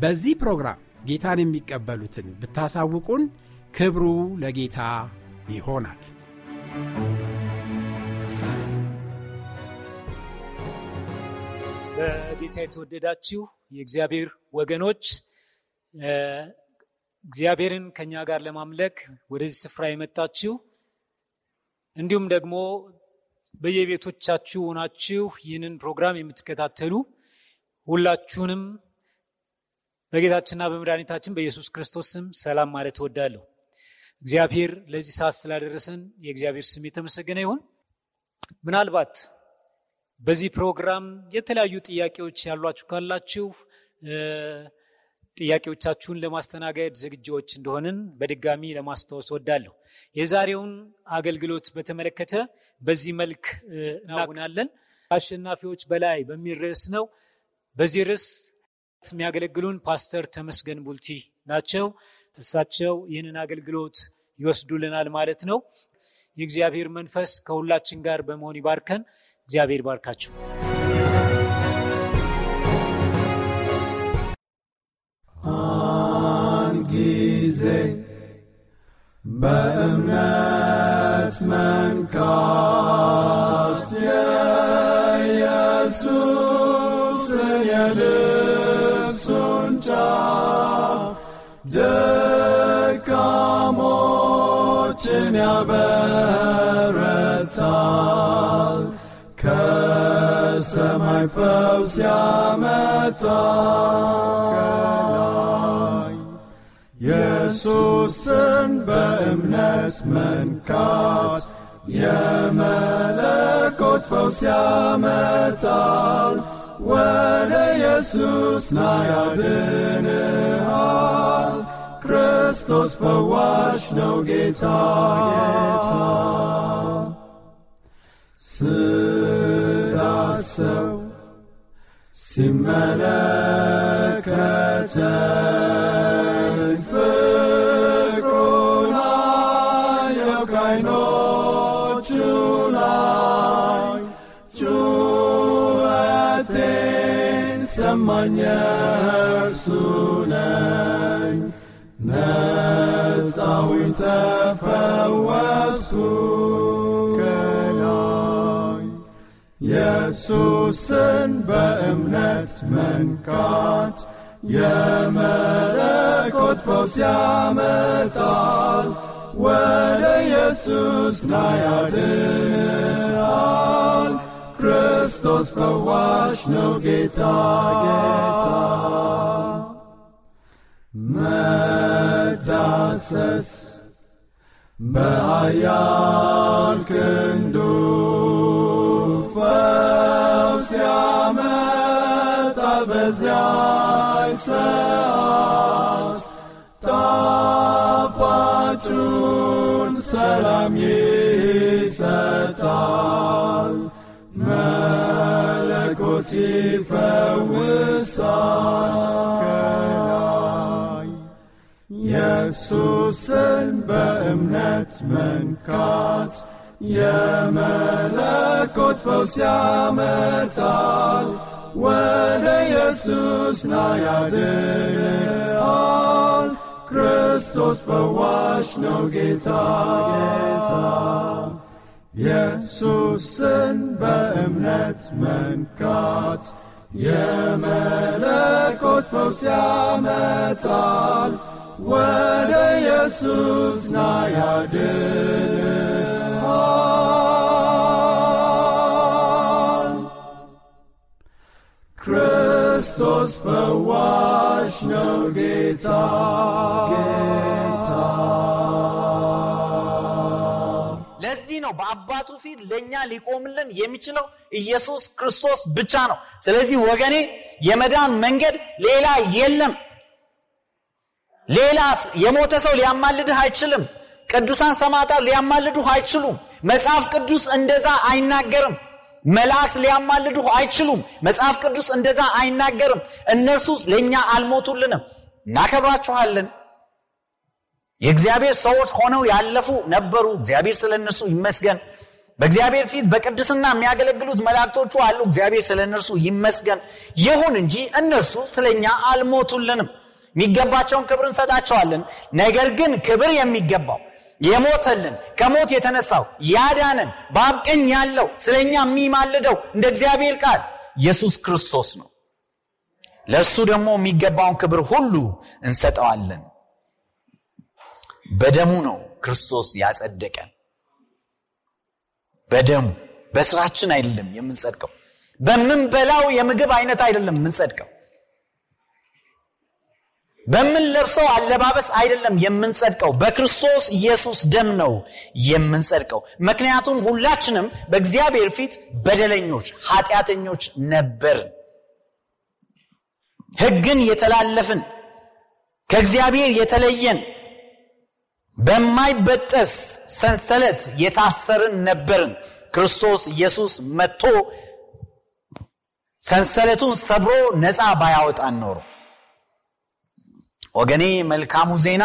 በዚህ ፕሮግራም ጌታን የሚቀበሉትን ብታሳውቁን ክብሩ ለጌታ ይሆናል። በጌታ የተወደዳችሁ የእግዚአብሔር ወገኖች እግዚአብሔርን ከእኛ ጋር ለማምለክ ወደዚህ ስፍራ የመጣችሁ እንዲሁም ደግሞ በየቤቶቻችሁ ሆናችሁ ይህንን ፕሮግራም የምትከታተሉ ሁላችሁንም በጌታችንና በመድኃኒታችን በኢየሱስ ክርስቶስ ስም ሰላም ማለት እወዳለሁ። እግዚአብሔር ለዚህ ሰዓት ስላደረሰን የእግዚአብሔር ስም የተመሰገነ ይሁን። ምናልባት በዚህ ፕሮግራም የተለያዩ ጥያቄዎች ያሏችሁ ካላችሁ ጥያቄዎቻችሁን ለማስተናገድ ዝግጆች እንደሆንን በድጋሚ ለማስታወስ ወዳለሁ። የዛሬውን አገልግሎት በተመለከተ በዚህ መልክ እናጉናለን። አሸናፊዎች በላይ በሚል ርዕስ ነው። በዚህ ርዕስ የሚያገለግሉን ፓስተር ተመስገን ቡልቲ ናቸው። እሳቸው ይህንን አገልግሎት ይወስዱልናል ማለት ነው። የእግዚአብሔር መንፈስ ከሁላችን ጋር በመሆን ይባርከን። እግዚአብሔር ባርካችሁ። ጊዜ በእምነት መንካት የኢየሱስን ደካሞችን ያበረታል። ከሰማይ ፈውስ ያመጣል። ኢየሱስን በእምነት መንካት የመለኮት ፈውስ ያመጣል። ወደ ኢየሱስ ና ክርስቶስ ፈዋሽ ነው ጌታ ስዳሰው ሲመለከተኝ ፍቅሩን ተፈወስኩ ከላይ ኢየሱስን በእምነት መንካት የመለኮት ፈውስ ያመጣል። ወደ ኢየሱስ ና ያድንሃል። ክርስቶስ ፈዋሽ ነው ጌታ ጌታ መዳሰስ በኃያል ክንዱ ፈውስ ያመጣል በዚያች ሰዓት ጣፋጩን ሰላም ይሰጣል። መለኮት ይፈውሳል ኢየሱስን በእምነት መንካት የመለኮት ፈውስ ያመጣል። ወደ ኢየሱስ ና ያድንሃል። ክርስቶስ ፈዋሽ ነው ጌታ ጌታ ኢየሱስን በእምነት መንካት የመለኮት ፈውስ ያመጣል። ወደ ኢየሱስ ና ያድንሃል። ክርስቶስ ፈዋሽ ነው ጌታ። ጌታ። በአባቱ ፊት ለእኛ ሊቆምልን የሚችለው ኢየሱስ ክርስቶስ ብቻ ነው። ስለዚህ ወገኔ የመዳን መንገድ ሌላ የለም ሌላ የሞተ ሰው ሊያማልድህ አይችልም። ቅዱሳን ሰማዕታት ሊያማልዱህ አይችሉም። መጽሐፍ ቅዱስ እንደዛ አይናገርም። መላእክት ሊያማልዱህ አይችሉም። መጽሐፍ ቅዱስ እንደዛ አይናገርም። እነርሱ ለእኛ አልሞቱልንም። እናከብራችኋለን። የእግዚአብሔር ሰዎች ሆነው ያለፉ ነበሩ። እግዚአብሔር ስለ እነርሱ ይመስገን። በእግዚአብሔር ፊት በቅድስና የሚያገለግሉት መላእክቶቹ አሉ። እግዚአብሔር ስለ እነርሱ ይመስገን። ይሁን እንጂ እነርሱ ስለኛ አልሞቱልንም የሚገባቸውን ክብር እንሰጣቸዋለን። ነገር ግን ክብር የሚገባው የሞተልን ከሞት የተነሳው ያዳነን በአብቀኝ ያለው ስለኛ የሚማልደው እንደ እግዚአብሔር ቃል ኢየሱስ ክርስቶስ ነው። ለእሱ ደግሞ የሚገባውን ክብር ሁሉ እንሰጠዋለን። በደሙ ነው ክርስቶስ ያጸደቀን። በደሙ በስራችን አይደለም የምንጸድቀው በምንበላው የምግብ አይነት አይደለም የምንጸድቀው በምንለብሰው አለባበስ አይደለም የምንጸድቀው በክርስቶስ ኢየሱስ ደም ነው የምንጸድቀው። ምክንያቱም ሁላችንም በእግዚአብሔር ፊት በደለኞች ኃጢአተኞች ነበርን። ህግን የተላለፍን ከእግዚአብሔር የተለየን በማይበጠስ ሰንሰለት የታሰርን ነበርን። ክርስቶስ ኢየሱስ መጥቶ ሰንሰለቱን ሰብሮ ነፃ ባያወጣን ኖሮ ወገኔ መልካሙ ዜና።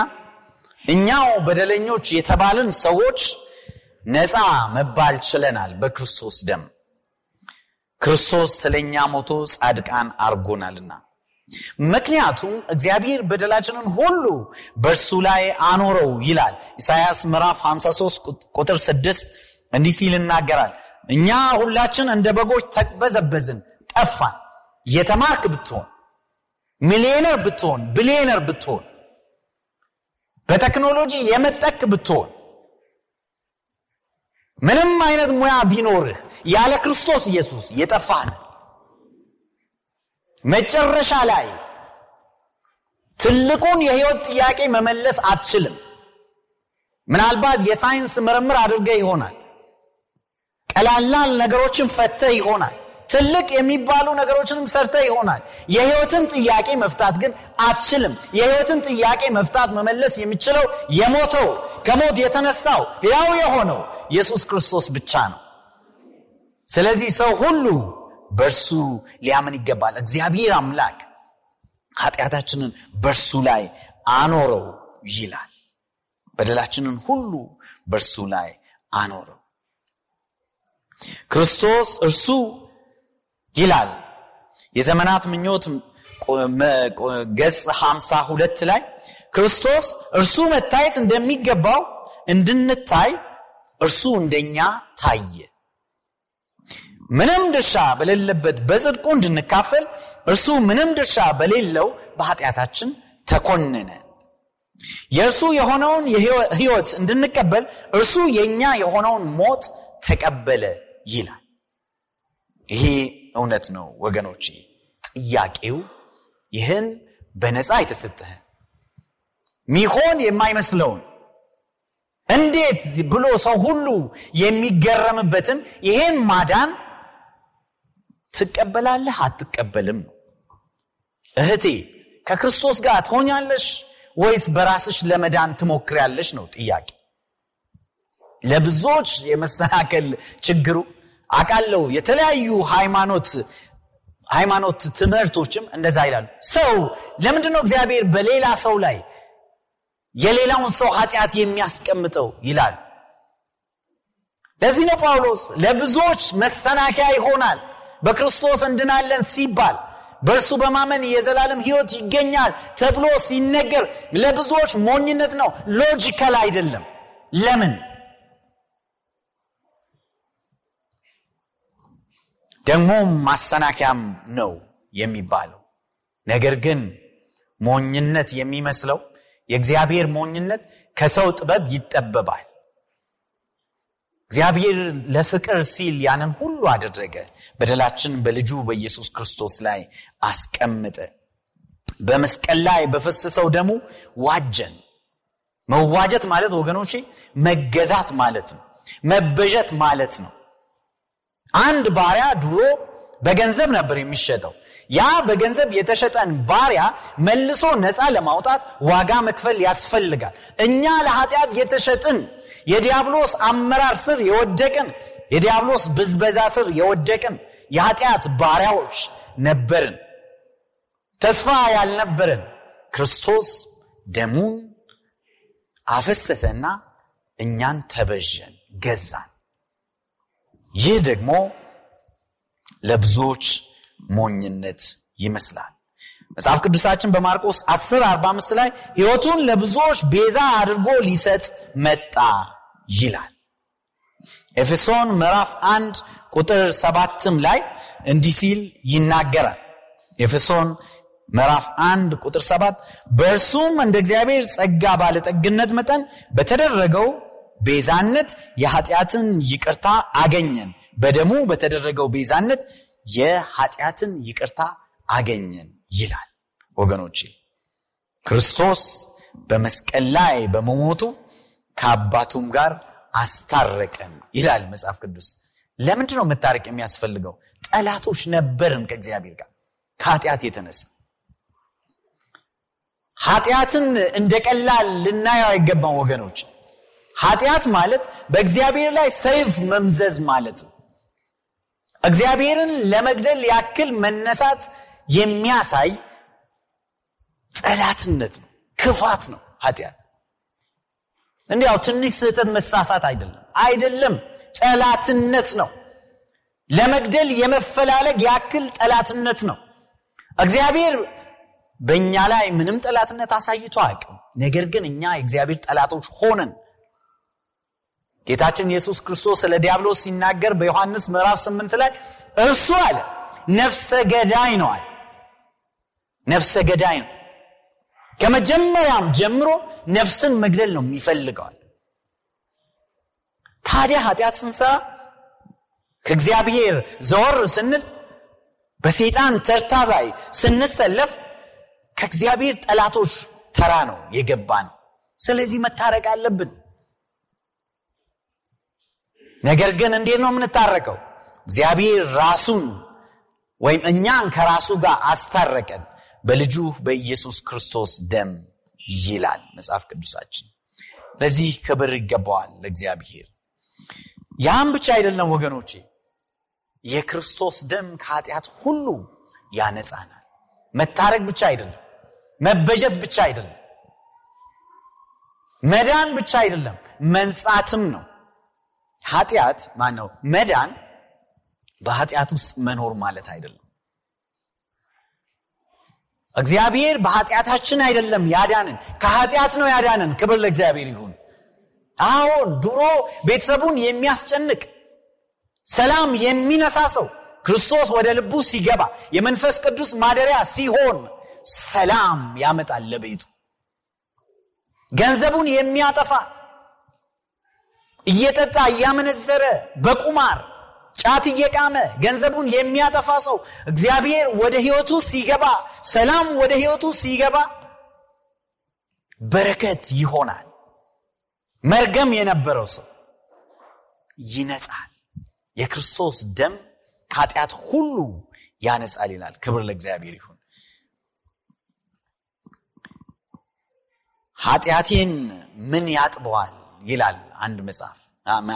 እኛው በደለኞች የተባልን ሰዎች ነፃ መባል ችለናል በክርስቶስ ደም። ክርስቶስ ስለኛ ሞቶ ጻድቃን አርጎናልና ምክንያቱም እግዚአብሔር በደላችንን ሁሉ በእርሱ ላይ አኖረው ይላል። ኢሳያስ ምዕራፍ 53 ቁጥር 6 እንዲህ ሲል ይናገራል። እኛ ሁላችን እንደ በጎች ተቅበዘበዝን ጠፋን የተማርክ ብትሆን ሚሊዮነር ብትሆን ቢሊዮነር ብትሆን በቴክኖሎጂ የመጠክ ብትሆን ምንም አይነት ሙያ ቢኖርህ ያለ ክርስቶስ ኢየሱስ የጠፋህ መጨረሻ ላይ ትልቁን የህይወት ጥያቄ መመለስ አትችልም። ምናልባት የሳይንስ ምርምር አድርገ ይሆናል። ቀላላል ነገሮችን ፈተ ይሆናል ትልቅ የሚባሉ ነገሮችንም ሰርተ ይሆናል። የህይወትን ጥያቄ መፍታት ግን አትችልም። የህይወትን ጥያቄ መፍታት መመለስ የሚችለው የሞተው ከሞት የተነሳው ያው የሆነው ኢየሱስ ክርስቶስ ብቻ ነው። ስለዚህ ሰው ሁሉ በእርሱ ሊያምን ይገባል። እግዚአብሔር አምላክ ኃጢአታችንን በእርሱ ላይ አኖረው ይላል። በደላችንን ሁሉ በእርሱ ላይ አኖረው። ክርስቶስ እርሱ ይላል። የዘመናት ምኞት ገጽ ሀምሳ ሁለት ላይ ክርስቶስ እርሱ መታየት እንደሚገባው እንድንታይ እርሱ እንደኛ ታየ። ምንም ድርሻ በሌለበት በጽድቁ እንድንካፈል እርሱ ምንም ድርሻ በሌለው በኃጢአታችን ተኮነነ። የእርሱ የሆነውን ህይወት እንድንቀበል እርሱ የእኛ የሆነውን ሞት ተቀበለ ይላል። ይሄ እውነት ነው ወገኖቼ ጥያቄው ይህን በነፃ የተሰጠህ ሚሆን የማይመስለውን እንዴት ብሎ ሰው ሁሉ የሚገረምበትን ይሄን ማዳን ትቀበላለህ አትቀበልም ነው? እህቴ ከክርስቶስ ጋር ትሆኛለሽ ወይስ በራስሽ ለመዳን ትሞክሪያለሽ ነው ጥያቄ። ለብዙዎች የመሰናከል ችግሩ አቃለው የተለያዩ ሃይማኖት ሃይማኖት ትምህርቶችም እንደዛ ይላሉ። ሰው ለምንድነው እግዚአብሔር በሌላ ሰው ላይ የሌላውን ሰው ኃጢአት የሚያስቀምጠው ይላል? ለዚህ ነው ጳውሎስ ለብዙዎች መሰናከያ ይሆናል። በክርስቶስ እንድናለን ሲባል በእርሱ በማመን የዘላለም ህይወት ይገኛል ተብሎ ሲነገር ለብዙዎች ሞኝነት ነው። ሎጂካል አይደለም። ለምን ደግሞ ማሰናከያም ነው የሚባለው። ነገር ግን ሞኝነት የሚመስለው የእግዚአብሔር ሞኝነት ከሰው ጥበብ ይጠበባል። እግዚአብሔር ለፍቅር ሲል ያንን ሁሉ አደረገ በደላችን በልጁ በኢየሱስ ክርስቶስ ላይ አስቀምጠ በመስቀል ላይ በፈሰሰው ደሙ ዋጀን። መዋጀት ማለት ወገኖቼ መገዛት ማለት ነው መበጀት ማለት ነው አንድ ባሪያ ድሮ በገንዘብ ነበር የሚሸጠው። ያ በገንዘብ የተሸጠን ባሪያ መልሶ ነፃ ለማውጣት ዋጋ መክፈል ያስፈልጋል። እኛ ለኃጢአት የተሸጥን የዲያብሎስ አመራር ስር የወደቅን የዲያብሎስ ብዝበዛ ስር የወደቅን የኃጢአት ባሪያዎች ነበርን። ተስፋ ያልነበረን ክርስቶስ ደሙን አፈሰሰና እኛን ተበዠን ገዛን ይህ ደግሞ ለብዙዎች ሞኝነት ይመስላል። መጽሐፍ ቅዱሳችን በማርቆስ 10 45 ላይ ህይወቱን ለብዙዎች ቤዛ አድርጎ ሊሰጥ መጣ ይላል። ኤፌሶን ምዕራፍ 1 ቁጥር ሰባትም ላይ እንዲህ ሲል ይናገራል። ኤፌሶን ምዕራፍ 1 ቁጥር 7 በእርሱም እንደ እግዚአብሔር ጸጋ ባለጠግነት መጠን በተደረገው ቤዛነት የኃጢአትን ይቅርታ አገኘን። በደሙ በተደረገው ቤዛነት የኃጢአትን ይቅርታ አገኘን ይላል። ወገኖቼ ክርስቶስ በመስቀል ላይ በመሞቱ ከአባቱም ጋር አስታረቀን ይላል መጽሐፍ ቅዱስ። ለምንድ ነው መታረቅ የሚያስፈልገው? ጠላቶች ነበርን ከእግዚአብሔር ጋር ከኃጢአት የተነሳ። ኃጢአትን እንደ ቀላል ልናየው አይገባም ወገኖች ኃጢአት ማለት በእግዚአብሔር ላይ ሰይፍ መምዘዝ ማለት ነው። እግዚአብሔርን ለመግደል ያክል መነሳት የሚያሳይ ጠላትነት ነው ክፋት ነው ኃጢአት። እንዲያው ትንሽ ስህተት መሳሳት አይደለም። አይደለም ጠላትነት ነው። ለመግደል የመፈላለግ ያክል ጠላትነት ነው። እግዚአብሔር በእኛ ላይ ምንም ጠላትነት አሳይቶ አቅም ነገር ግን እኛ የእግዚአብሔር ጠላቶች ሆነን ጌታችን ኢየሱስ ክርስቶስ ስለ ዲያብሎስ ሲናገር በዮሐንስ ምዕራፍ 8 ላይ እርሱ አለ ነፍሰ ገዳይ ነው አለ። ነፍሰ ገዳይ ነው። ከመጀመሪያም ጀምሮ ነፍስን መግደል ነው የሚፈልገዋል ታዲያ ኃጢአት ስንሰራ ከእግዚአብሔር ዘወር ስንል በሰይጣን ተርታ ላይ ስንሰለፍ ከእግዚአብሔር ጠላቶች ተራ ነው የገባን። ስለዚህ መታረቅ አለብን ነገር ግን እንዴት ነው የምንታረቀው? እግዚአብሔር ራሱን ወይም እኛን ከራሱ ጋር አስታረቀን በልጁ በኢየሱስ ክርስቶስ ደም ይላል መጽሐፍ ቅዱሳችን። ለዚህ ክብር ይገባዋል ለእግዚአብሔር። ያም ብቻ አይደለም ወገኖቼ የክርስቶስ ደም ከኃጢአት ሁሉ ያነጻናል። መታረቅ ብቻ አይደለም መበጀት ብቻ አይደለም መዳን ብቻ አይደለም መንጻትም ነው ኃጢአት ማን ነው መዳን በኃጢአት ውስጥ መኖር ማለት አይደለም። እግዚአብሔር በኃጢአታችን አይደለም ያዳንን ከኃጢአት ነው ያዳንን ክብር ለእግዚአብሔር ይሁን። አሁን ድሮ ቤተሰቡን የሚያስጨንቅ ሰላም የሚነሳ ሰው ክርስቶስ ወደ ልቡ ሲገባ የመንፈስ ቅዱስ ማደሪያ ሲሆን ሰላም ያመጣል ለቤቱ። ገንዘቡን የሚያጠፋ እየጠጣ እያመነዘረ በቁማር ጫት እየቃመ ገንዘቡን የሚያጠፋ ሰው እግዚአብሔር ወደ ህይወቱ ሲገባ ሰላም ወደ ህይወቱ ሲገባ በረከት ይሆናል። መርገም የነበረው ሰው ይነጻል። የክርስቶስ ደም ከኃጢአት ሁሉ ያነጻል ይላል። ክብር ለእግዚአብሔር ይሁን። ኃጢአቴን ምን ያጥበዋል ይላል አንድ መጽሐፍ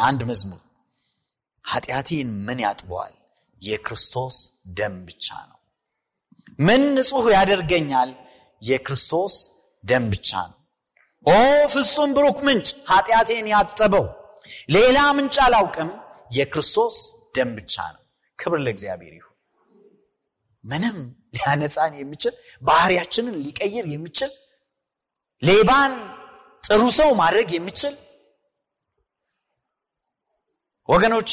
አንድ መዝሙር። ኃጢአቴን ምን ያጥበዋል? የክርስቶስ ደም ብቻ ነው። ምን ንጹህ ያደርገኛል? የክርስቶስ ደም ብቻ ነው። ኦ ፍጹም ብሩክ ምንጭ! ኃጢአቴን ያጠበው! ሌላ ምንጭ አላውቅም! የክርስቶስ ደም ብቻ ነው። ክብር ለእግዚአብሔር ይሁን። ምንም ሊያነጻን የሚችል ባህሪያችንን ሊቀይር የሚችል ሌባን ጥሩ ሰው ማድረግ የሚችል ወገኖቼ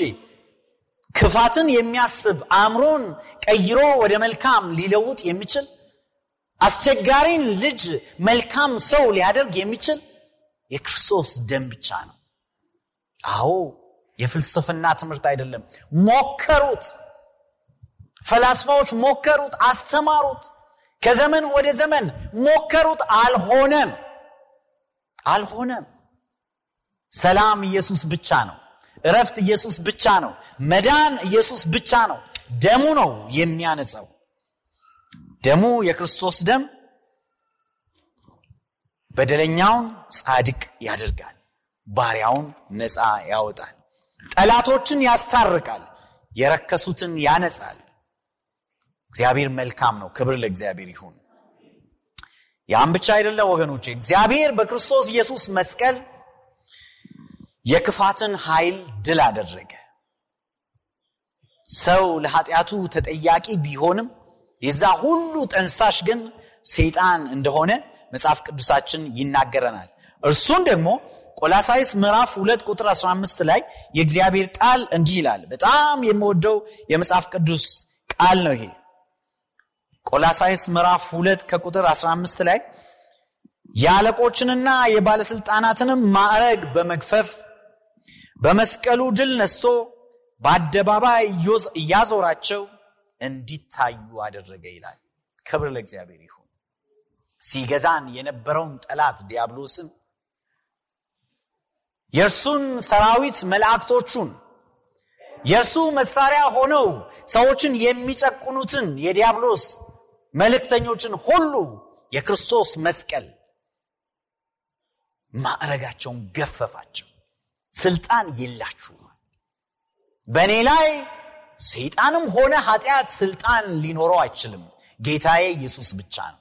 ክፋትን የሚያስብ አእምሮን ቀይሮ ወደ መልካም ሊለውጥ የሚችል አስቸጋሪን ልጅ መልካም ሰው ሊያደርግ የሚችል የክርስቶስ ደም ብቻ ነው። አዎ የፍልስፍና ትምህርት አይደለም። ሞከሩት ፈላስፋዎች ሞከሩት አስተማሩት። ከዘመን ወደ ዘመን ሞከሩት አልሆነም አልሆነም። ሰላም ኢየሱስ ብቻ ነው እረፍት ኢየሱስ ብቻ ነው። መዳን ኢየሱስ ብቻ ነው። ደሙ ነው የሚያነጸው ደሙ የክርስቶስ ደም በደለኛውን ጻድቅ ያደርጋል ባሪያውን ነፃ ያወጣል ጠላቶችን ያስታርቃል የረከሱትን ያነጻል። እግዚአብሔር መልካም ነው። ክብር ለእግዚአብሔር ይሁን። ያም ብቻ አይደለም ወገኖች እግዚአብሔር በክርስቶስ ኢየሱስ መስቀል የክፋትን ኃይል ድል አደረገ። ሰው ለኃጢአቱ ተጠያቂ ቢሆንም የዛ ሁሉ ጠንሳሽ ግን ሰይጣን እንደሆነ መጽሐፍ ቅዱሳችን ይናገረናል። እርሱን ደግሞ ቆላሳይስ ምዕራፍ 2 ቁጥር 15 ላይ የእግዚአብሔር ቃል እንዲህ ይላል። በጣም የምወደው የመጽሐፍ ቅዱስ ቃል ነው ይሄ። ቆላሳይስ ምዕራፍ 2 ከቁጥር 15 ላይ የአለቆችንና የባለስልጣናትንም ማዕረግ በመግፈፍ በመስቀሉ ድል ነስቶ በአደባባይ እያዞራቸው እንዲታዩ አደረገ ይላል። ክብር ለእግዚአብሔር ይሁን። ሲገዛን የነበረውን ጠላት ዲያብሎስን የእርሱን ሰራዊት መላእክቶቹን የእርሱ መሳሪያ ሆነው ሰዎችን የሚጨቁኑትን የዲያብሎስ መልእክተኞችን ሁሉ የክርስቶስ መስቀል ማዕረጋቸውን ገፈፋቸው ስልጣን የላችሁ በእኔ ላይ ሰይጣንም ሆነ ኃጢአት ስልጣን ሊኖረው አይችልም። ጌታዬ ኢየሱስ ብቻ ነው።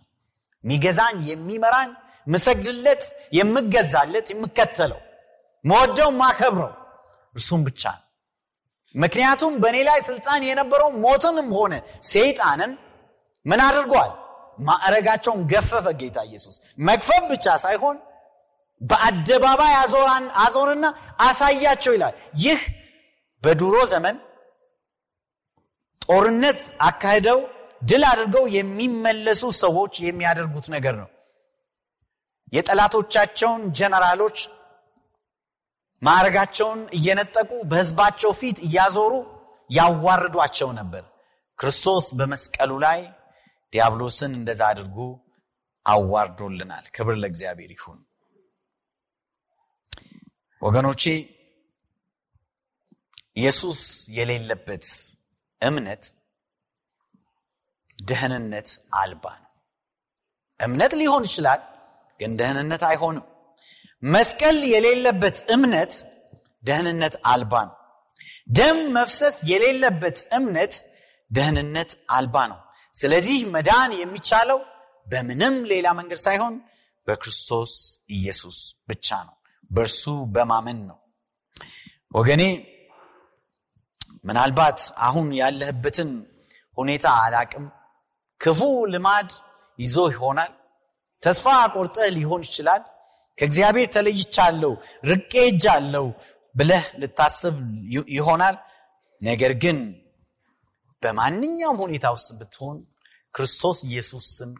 ሚገዛኝ የሚመራኝ ምሰግድለት የምገዛለት የምከተለው መወደው ማከብረው እርሱም ብቻ ነው። ምክንያቱም በእኔ ላይ ስልጣን የነበረው ሞትንም ሆነ ሰይጣንን ምን አድርጓል? ማዕረጋቸውን ገፈፈ ጌታ ኢየሱስ። መግፈፍ ብቻ ሳይሆን በአደባባይ አዞርና አሳያቸው ይላል። ይህ በድሮ ዘመን ጦርነት አካሂደው ድል አድርገው የሚመለሱ ሰዎች የሚያደርጉት ነገር ነው። የጠላቶቻቸውን ጀነራሎች ማዕረጋቸውን እየነጠቁ በህዝባቸው ፊት እያዞሩ ያዋርዷቸው ነበር። ክርስቶስ በመስቀሉ ላይ ዲያብሎስን እንደዛ አድርጎ አዋርዶልናል። ክብር ለእግዚአብሔር ይሁን ወገኖቼ ኢየሱስ የሌለበት እምነት ደህንነት አልባ ነው። እምነት ሊሆን ይችላል ግን ደህንነት አይሆንም። መስቀል የሌለበት እምነት ደህንነት አልባ ነው። ደም መፍሰስ የሌለበት እምነት ደህንነት አልባ ነው። ስለዚህ መዳን የሚቻለው በምንም ሌላ መንገድ ሳይሆን በክርስቶስ ኢየሱስ ብቻ ነው በእርሱ በማመን ነው። ወገኔ ምናልባት አሁን ያለህበትን ሁኔታ አላቅም። ክፉ ልማድ ይዞ ይሆናል። ተስፋ ቆርጠህ ሊሆን ይችላል። ከእግዚአብሔር ተለይቻለሁ ርቄ እጃለሁ ብለህ ልታስብ ይሆናል። ነገር ግን በማንኛውም ሁኔታ ውስጥ ብትሆን ክርስቶስ ኢየሱስ ስም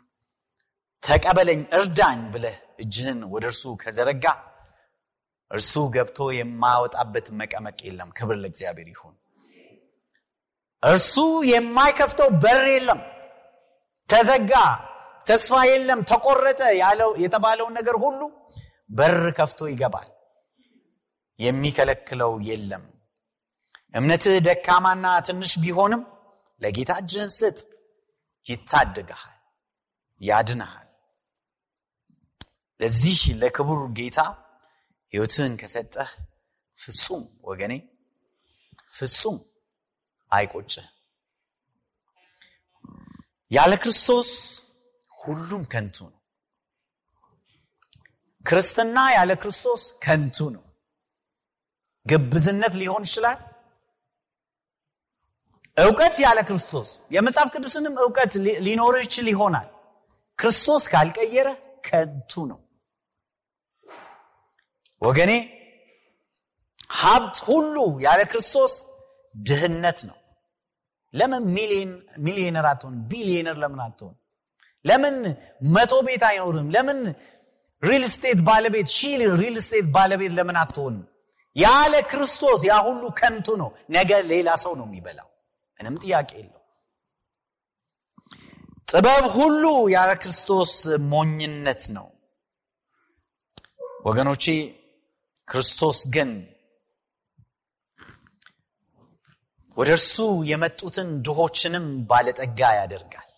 ተቀበለኝ እርዳኝ ብለህ እጅህን ወደ እርሱ ከዘረጋ እርሱ ገብቶ የማወጣበት መቀመቅ የለም። ክብር ለእግዚአብሔር ይሁን። እርሱ የማይከፍተው በር የለም። ተዘጋ ተስፋ የለም ተቆረጠ ያለው የተባለውን ነገር ሁሉ በር ከፍቶ ይገባል። የሚከለክለው የለም። እምነትህ ደካማና ትንሽ ቢሆንም ለጌታ እጅህን ስጥ ይታደግሃል ያድንሃል። ለዚህ ለክቡር ጌታ ህይወትህን ከሰጠህ ፍጹም ወገኔ ፍጹም አይቆጭህ። ያለ ክርስቶስ ሁሉም ከንቱ ነው። ክርስትና ያለ ክርስቶስ ከንቱ ነው። ግብዝነት ሊሆን ይችላል። እውቀት ያለ ክርስቶስ የመጽሐፍ ቅዱስንም እውቀት ሊኖር ይችል ይሆናል። ክርስቶስ ካልቀየረ ከንቱ ነው ወገኔ ሀብት ሁሉ ያለ ክርስቶስ ድህነት ነው። ለምን ሚሊዮነር አትሆን ቢሊዮነር ለምን አትሆን ለምን መቶ ቤት አይኖርም? ለምን real estate ባለቤት ሺ real estate ባለቤት ለምን አትሆንም? ያለ ክርስቶስ ያ ሁሉ ከንቱ ነው። ነገ ሌላ ሰው ነው የሚበላው። ምንም ጥያቄ የለው ጥበብ ሁሉ ያለ ክርስቶስ ሞኝነት ነው። ወገኖቼ ክርስቶስ ግን ወደ እርሱ የመጡትን ድሆችንም ባለጠጋ ያደርጋል።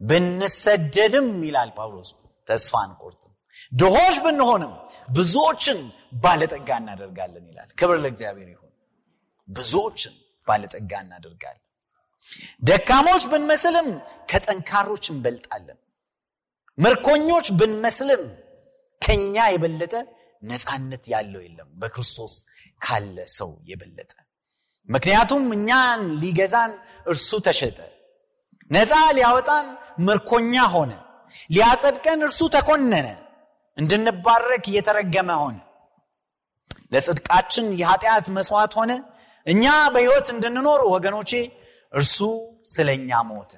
ብንሰደድም ይላል ጳውሎስ ተስፋ አንቆርጥም። ድሆች ብንሆንም ብዙዎችን ባለጠጋ እናደርጋለን ይላል። ክብር ለእግዚአብሔር ይሁን። ብዙዎችን ባለጠጋ እናደርጋለን። ደካሞች ብንመስልም ከጠንካሮች እንበልጣለን። ምርኮኞች ብንመስልም ከኛ የበለጠ ነፃነት ያለው የለም። በክርስቶስ ካለ ሰው የበለጠ። ምክንያቱም እኛን ሊገዛን እርሱ ተሸጠ። ነፃ ሊያወጣን ምርኮኛ ሆነ። ሊያጸድቀን እርሱ ተኮነነ። እንድንባረክ እየተረገመ ሆነ። ለጽድቃችን የኃጢአት መስዋዕት ሆነ። እኛ በሕይወት እንድንኖር ወገኖቼ እርሱ ስለ እኛ ሞተ።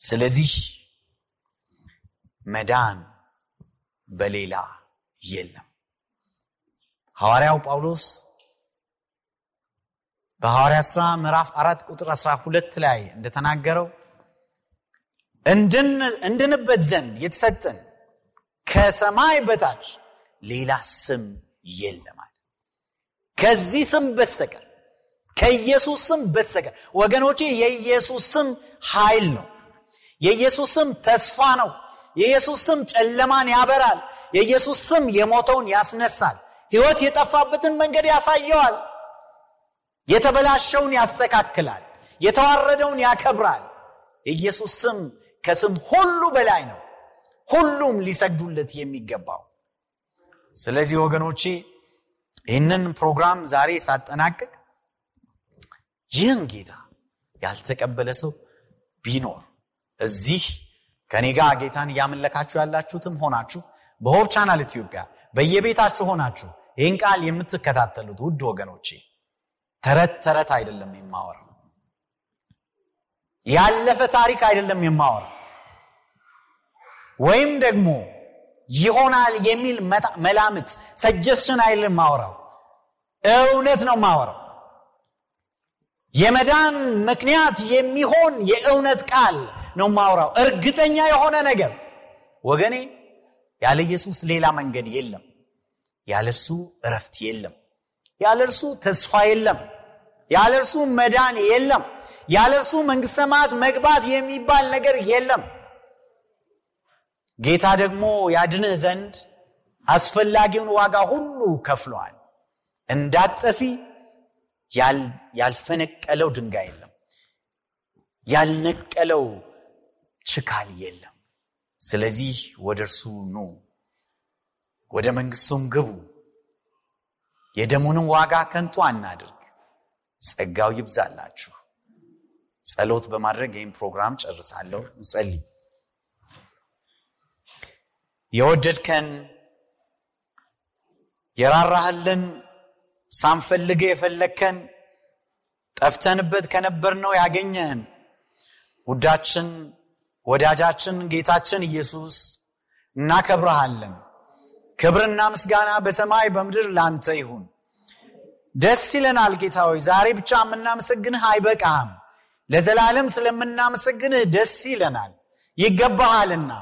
ስለዚህ መዳን በሌላ የለም። ሐዋርያው ጳውሎስ በሐዋርያ ሥራ ምዕራፍ አራት ቁጥር 12 ላይ እንደተናገረው እንድንበት ዘንድ የተሰጠን ከሰማይ በታች ሌላ ስም የለማል ከዚህ ስም በስተቀር ከኢየሱስ ስም በስተቀር ወገኖቼ የኢየሱስ ስም ኃይል ነው። የኢየሱስ ስም ተስፋ ነው የኢየሱስ ስም ጨለማን ያበራል። የኢየሱስ ስም የሞተውን ያስነሳል። ህይወት የጠፋበትን መንገድ ያሳየዋል። የተበላሸውን ያስተካክላል። የተዋረደውን ያከብራል። የኢየሱስ ስም ከስም ሁሉ በላይ ነው። ሁሉም ሊሰግዱለት የሚገባው። ስለዚህ ወገኖቼ ይህንን ፕሮግራም ዛሬ ሳጠናቅቅ ይህን ጌታ ያልተቀበለ ሰው ቢኖር እዚህ ከኔ ጋር ጌታን እያመለካችሁ ያላችሁትም ሆናችሁ በሆብ ቻናል ኢትዮጵያ በየቤታችሁ ሆናችሁ ይህን ቃል የምትከታተሉት ውድ ወገኖቼ ተረት ተረት አይደለም የማወራው ያለፈ ታሪክ አይደለም የማወራው ወይም ደግሞ ይሆናል የሚል መላምት ሰጀስሽን አይደለም ማወራው እውነት ነው ማወራው የመዳን ምክንያት የሚሆን የእውነት ቃል ነው ማውራው እርግጠኛ የሆነ ነገር ወገኔ ያለ ኢየሱስ ሌላ መንገድ የለም። ያለ እርሱ እረፍት የለም። ያለ እርሱ ተስፋ የለም። ያለ እርሱ መዳን የለም። ያለ እርሱ መንግስት ሰማያት መግባት የሚባል ነገር የለም። ጌታ ደግሞ ያድንህ ዘንድ አስፈላጊውን ዋጋ ሁሉ ከፍለዋል እንዳጠፊ ያልፈነቀለው ድንጋይ የለም። ያልነቀለው ችካል የለም። ስለዚህ ወደ እርሱ ኑ ወደ መንግስቱም ግቡ። የደሙንም ዋጋ ከንቱ አናድርግ ጸጋው ይብዛላችሁ። ጸሎት በማድረግ ይህም ፕሮግራም ጨርሳለሁ። እንጸልይ። የወደድከን የራራህልን ሳንፈልግ የፈለግከን ጠፍተንበት ከነበርነው ያገኘህን ውዳችን ወዳጃችን ጌታችን ኢየሱስ እናከብረሃለን። ክብርና ምስጋና በሰማይ በምድር ላንተ ይሁን። ደስ ይለናል ጌታ ሆይ ዛሬ ብቻ የምናመሰግንህ አይበቃህም። ለዘላለም ስለምናመሰግንህ ደስ ይለናል። ይገባሃልና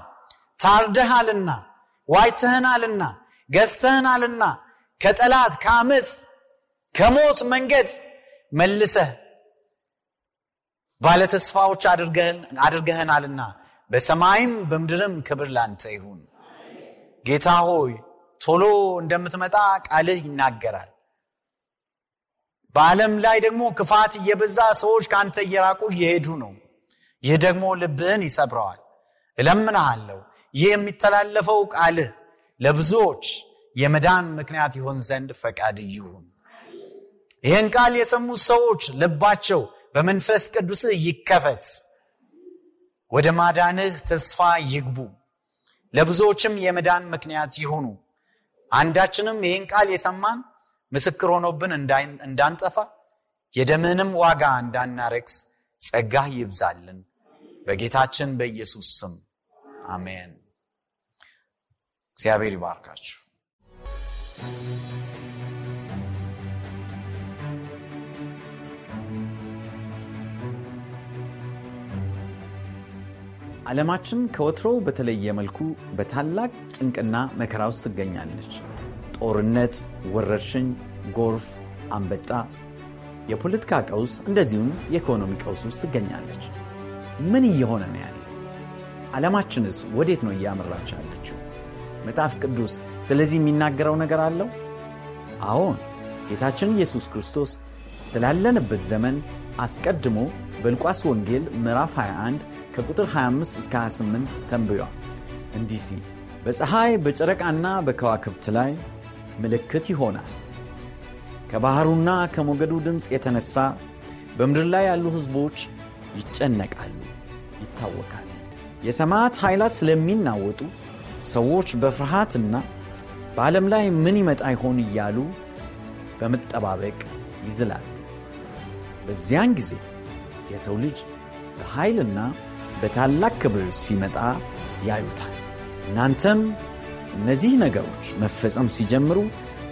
ታርደሃልና ዋይተህናልና ገዝተህናልና ከጠላት ከአመፅ ከሞት መንገድ መልሰህ ባለተስፋዎች አድርገህናልና በሰማይም በምድርም ክብር ላንተ ይሁን። ጌታ ሆይ ቶሎ እንደምትመጣ ቃልህ ይናገራል። በዓለም ላይ ደግሞ ክፋት እየበዛ ሰዎች ከአንተ እየራቁ እየሄዱ ነው። ይህ ደግሞ ልብህን ይሰብረዋል። እለምንሃለሁ ይህ የሚተላለፈው ቃልህ ለብዙዎች የመዳን ምክንያት ይሆን ዘንድ ፈቃድ ይሁን። ይህን ቃል የሰሙት ሰዎች ልባቸው በመንፈስ ቅዱስህ ይከፈት፣ ወደ ማዳንህ ተስፋ ይግቡ፣ ለብዙዎችም የመዳን ምክንያት ይሁኑ። አንዳችንም ይህን ቃል የሰማን ምስክር ሆኖብን እንዳንጠፋ የደምንም ዋጋ እንዳናረክስ ጸጋህ ይብዛልን። በጌታችን በኢየሱስ ስም አሜን። እግዚአብሔር ይባርካችሁ። ዓለማችን ከወትሮው በተለየ መልኩ በታላቅ ጭንቅና መከራ ውስጥ ትገኛለች። ጦርነት፣ ወረርሽኝ፣ ጎርፍ፣ አንበጣ፣ የፖለቲካ ቀውስ እንደዚሁም የኢኮኖሚ ቀውስ ውስጥ ትገኛለች። ምን እየሆነ ነው ያለ? ዓለማችንስ ወዴት ነው እያመራች ያለችው? መጽሐፍ ቅዱስ ስለዚህ የሚናገረው ነገር አለው? አዎን፣ ጌታችን ኢየሱስ ክርስቶስ ስላለንበት ዘመን አስቀድሞ በሉቃስ ወንጌል ምዕራፍ 21 ከቁጥር 25 እስከ 28 ተንብዮአል። እንዲህ ሲል በፀሐይ በጨረቃና በከዋክብት ላይ ምልክት ይሆናል። ከባሕሩና ከሞገዱ ድምፅ የተነሣ በምድር ላይ ያሉ ሕዝቦች ይጨነቃሉ፣ ይታወካል። የሰማያት ኃይላት ስለሚናወጡ ሰዎች በፍርሃትና በዓለም ላይ ምን ይመጣ ይሆን እያሉ በመጠባበቅ ይዝላል። በዚያን ጊዜ የሰው ልጅ በኃይልና በታላቅ ክብር ሲመጣ ያዩታል። እናንተም እነዚህ ነገሮች መፈጸም ሲጀምሩ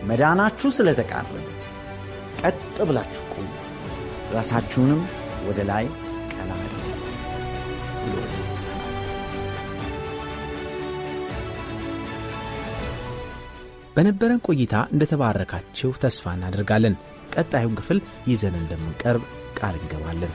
መዳናችሁ ስለተቃረበ ቀጥ ብላችሁ ቁሙ፣ ራሳችሁንም ወደ ላይ ቀና በነበረን ቆይታ እንደተባረካችሁ ተስፋ እናደርጋለን። ቀጣዩን ክፍል ይዘን እንደምንቀርብ ቃል እንገባለን።